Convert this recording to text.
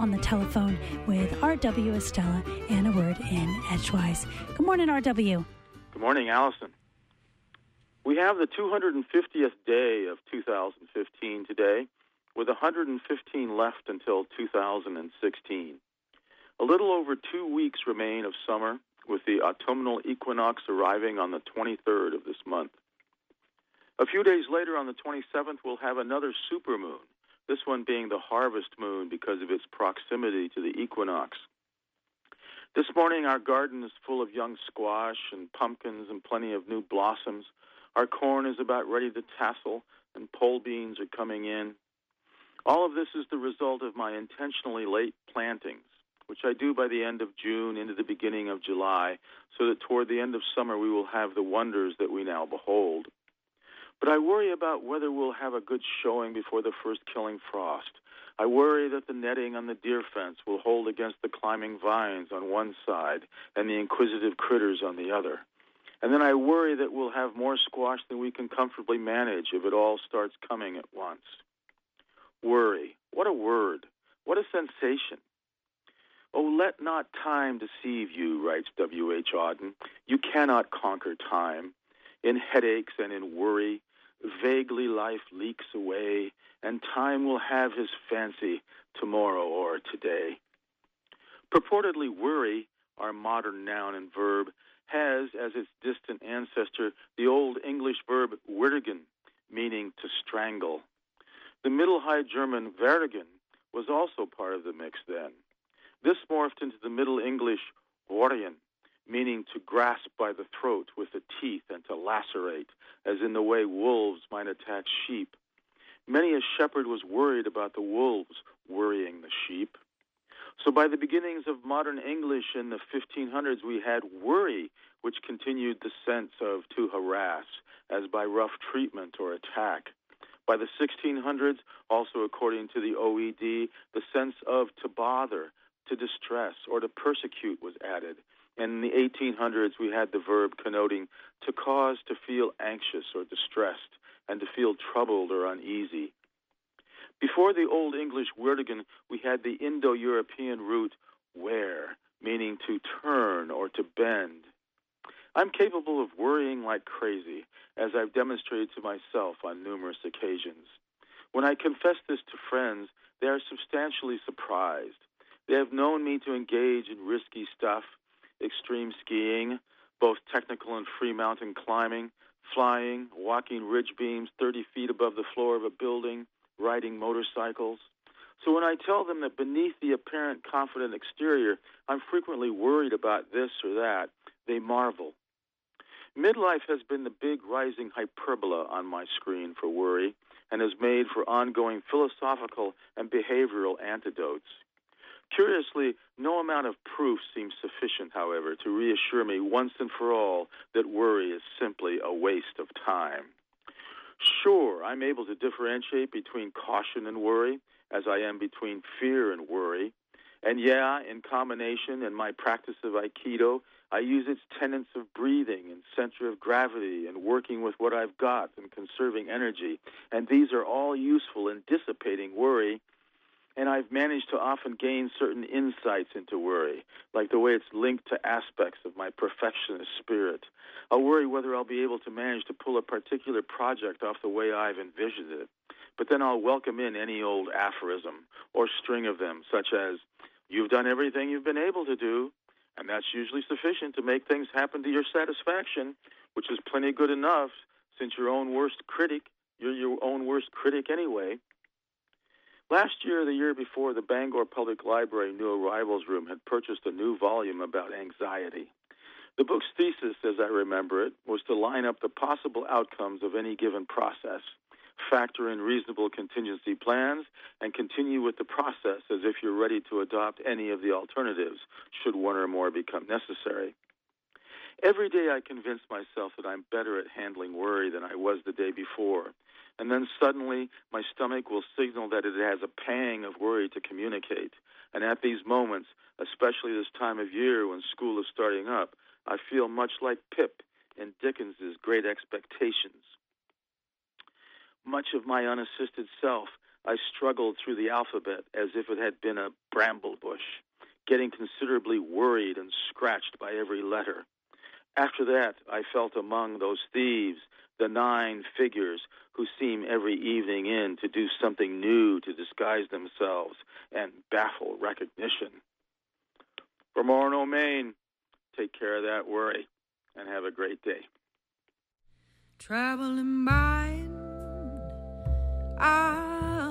on the telephone with R.W. Estela and a word in Edgewise. Good morning, R.W. Good morning, Allison. We have the 250th day of 2015 today, with 115 left until 2016. A little over two weeks remain of summer, with the autumnal equinox arriving on the 23rd of this month. A few days later, on the 27th, we'll have another supermoon, this one being the harvest moon because of its proximity to the equinox. This morning, our garden is full of young squash and pumpkins and plenty of new blossoms. Our corn is about ready to tassel, and pole beans are coming in. All of this is the result of my intentionally late plantings, which I do by the end of June into the beginning of July, so that toward the end of summer we will have the wonders that we now behold. But I worry about whether we'll have a good showing before the first killing frost. I worry that the netting on the deer fence will hold against the climbing vines on one side and the inquisitive critters on the other. And then I worry that we'll have more squash than we can comfortably manage if it all starts coming at once. Worry. What a word. What a sensation. Oh, let not time deceive you, writes W.H. Auden. You cannot conquer time. In headaches and in worry, Vaguely life leaks away, and time will have his fancy tomorrow or today. Purportedly worry, our modern noun and verb, has as its distant ancestor the Old English verb würgen, meaning to strangle. The Middle High German vergen was also part of the mix then. This morphed into the Middle English worgen, meaning to grasp by the throat with the teeth and to lacerate, as in the way wolves might attack sheep. Many a shepherd was worried about the wolves worrying the sheep. So by the beginnings of modern English in the 1500s, we had worry, which continued the sense of to harass, as by rough treatment or attack. By the 1600s, also according to the OED, the sense of to bother, to distress, or to persecute was added, and in the 1800s, we had the verb connoting to cause to feel anxious or distressed and to feel troubled or uneasy. Before the Old English würdigen, we had the Indo European root wear, meaning to turn or to bend. I'm capable of worrying like crazy, as I've demonstrated to myself on numerous occasions. When I confess this to friends, they are substantially surprised. They have known me to engage in risky stuff extreme skiing, both technical and free mountain climbing, flying, walking ridge beams 30 feet above the floor of a building, riding motorcycles. So when I tell them that beneath the apparent confident exterior, I'm frequently worried about this or that, they marvel. Midlife has been the big rising hyperbola on my screen for worry and has made for ongoing philosophical and behavioral antidotes. Curiously, no amount of proof seems sufficient, however, to reassure me once and for all that worry is simply a waste of time. Sure, I'm able to differentiate between caution and worry, as I am between fear and worry. And yeah, in combination in my practice of Aikido, I use its tenets of breathing and center of gravity and working with what I've got and conserving energy. And these are all useful in dissipating worry and I've managed to often gain certain insights into worry, like the way it's linked to aspects of my perfectionist spirit. I'll worry whether I'll be able to manage to pull a particular project off the way I've envisioned it. But then I'll welcome in any old aphorism or string of them, such as, You've done everything you've been able to do, and that's usually sufficient to make things happen to your satisfaction, which is plenty good enough since your own worst critic, you're your own worst critic anyway. Last year, the year before, the Bangor Public Library New Arrivals Room had purchased a new volume about anxiety. The book's thesis, as I remember it, was to line up the possible outcomes of any given process, factor in reasonable contingency plans, and continue with the process as if you're ready to adopt any of the alternatives, should one or more become necessary. Every day I convince myself that I'm better at handling worry than I was the day before, and then suddenly my stomach will signal that it has a pang of worry to communicate. And at these moments, especially this time of year when school is starting up, I feel much like Pip in Dickens's Great Expectations. Much of my unassisted self I struggled through the alphabet as if it had been a bramble bush, getting considerably worried and scratched by every letter. After that, I felt among those thieves, the nine figures who seem every evening in to do something new to disguise themselves and baffle recognition. From Orono, Maine, take care of that worry and have a great day. Traveling mind, I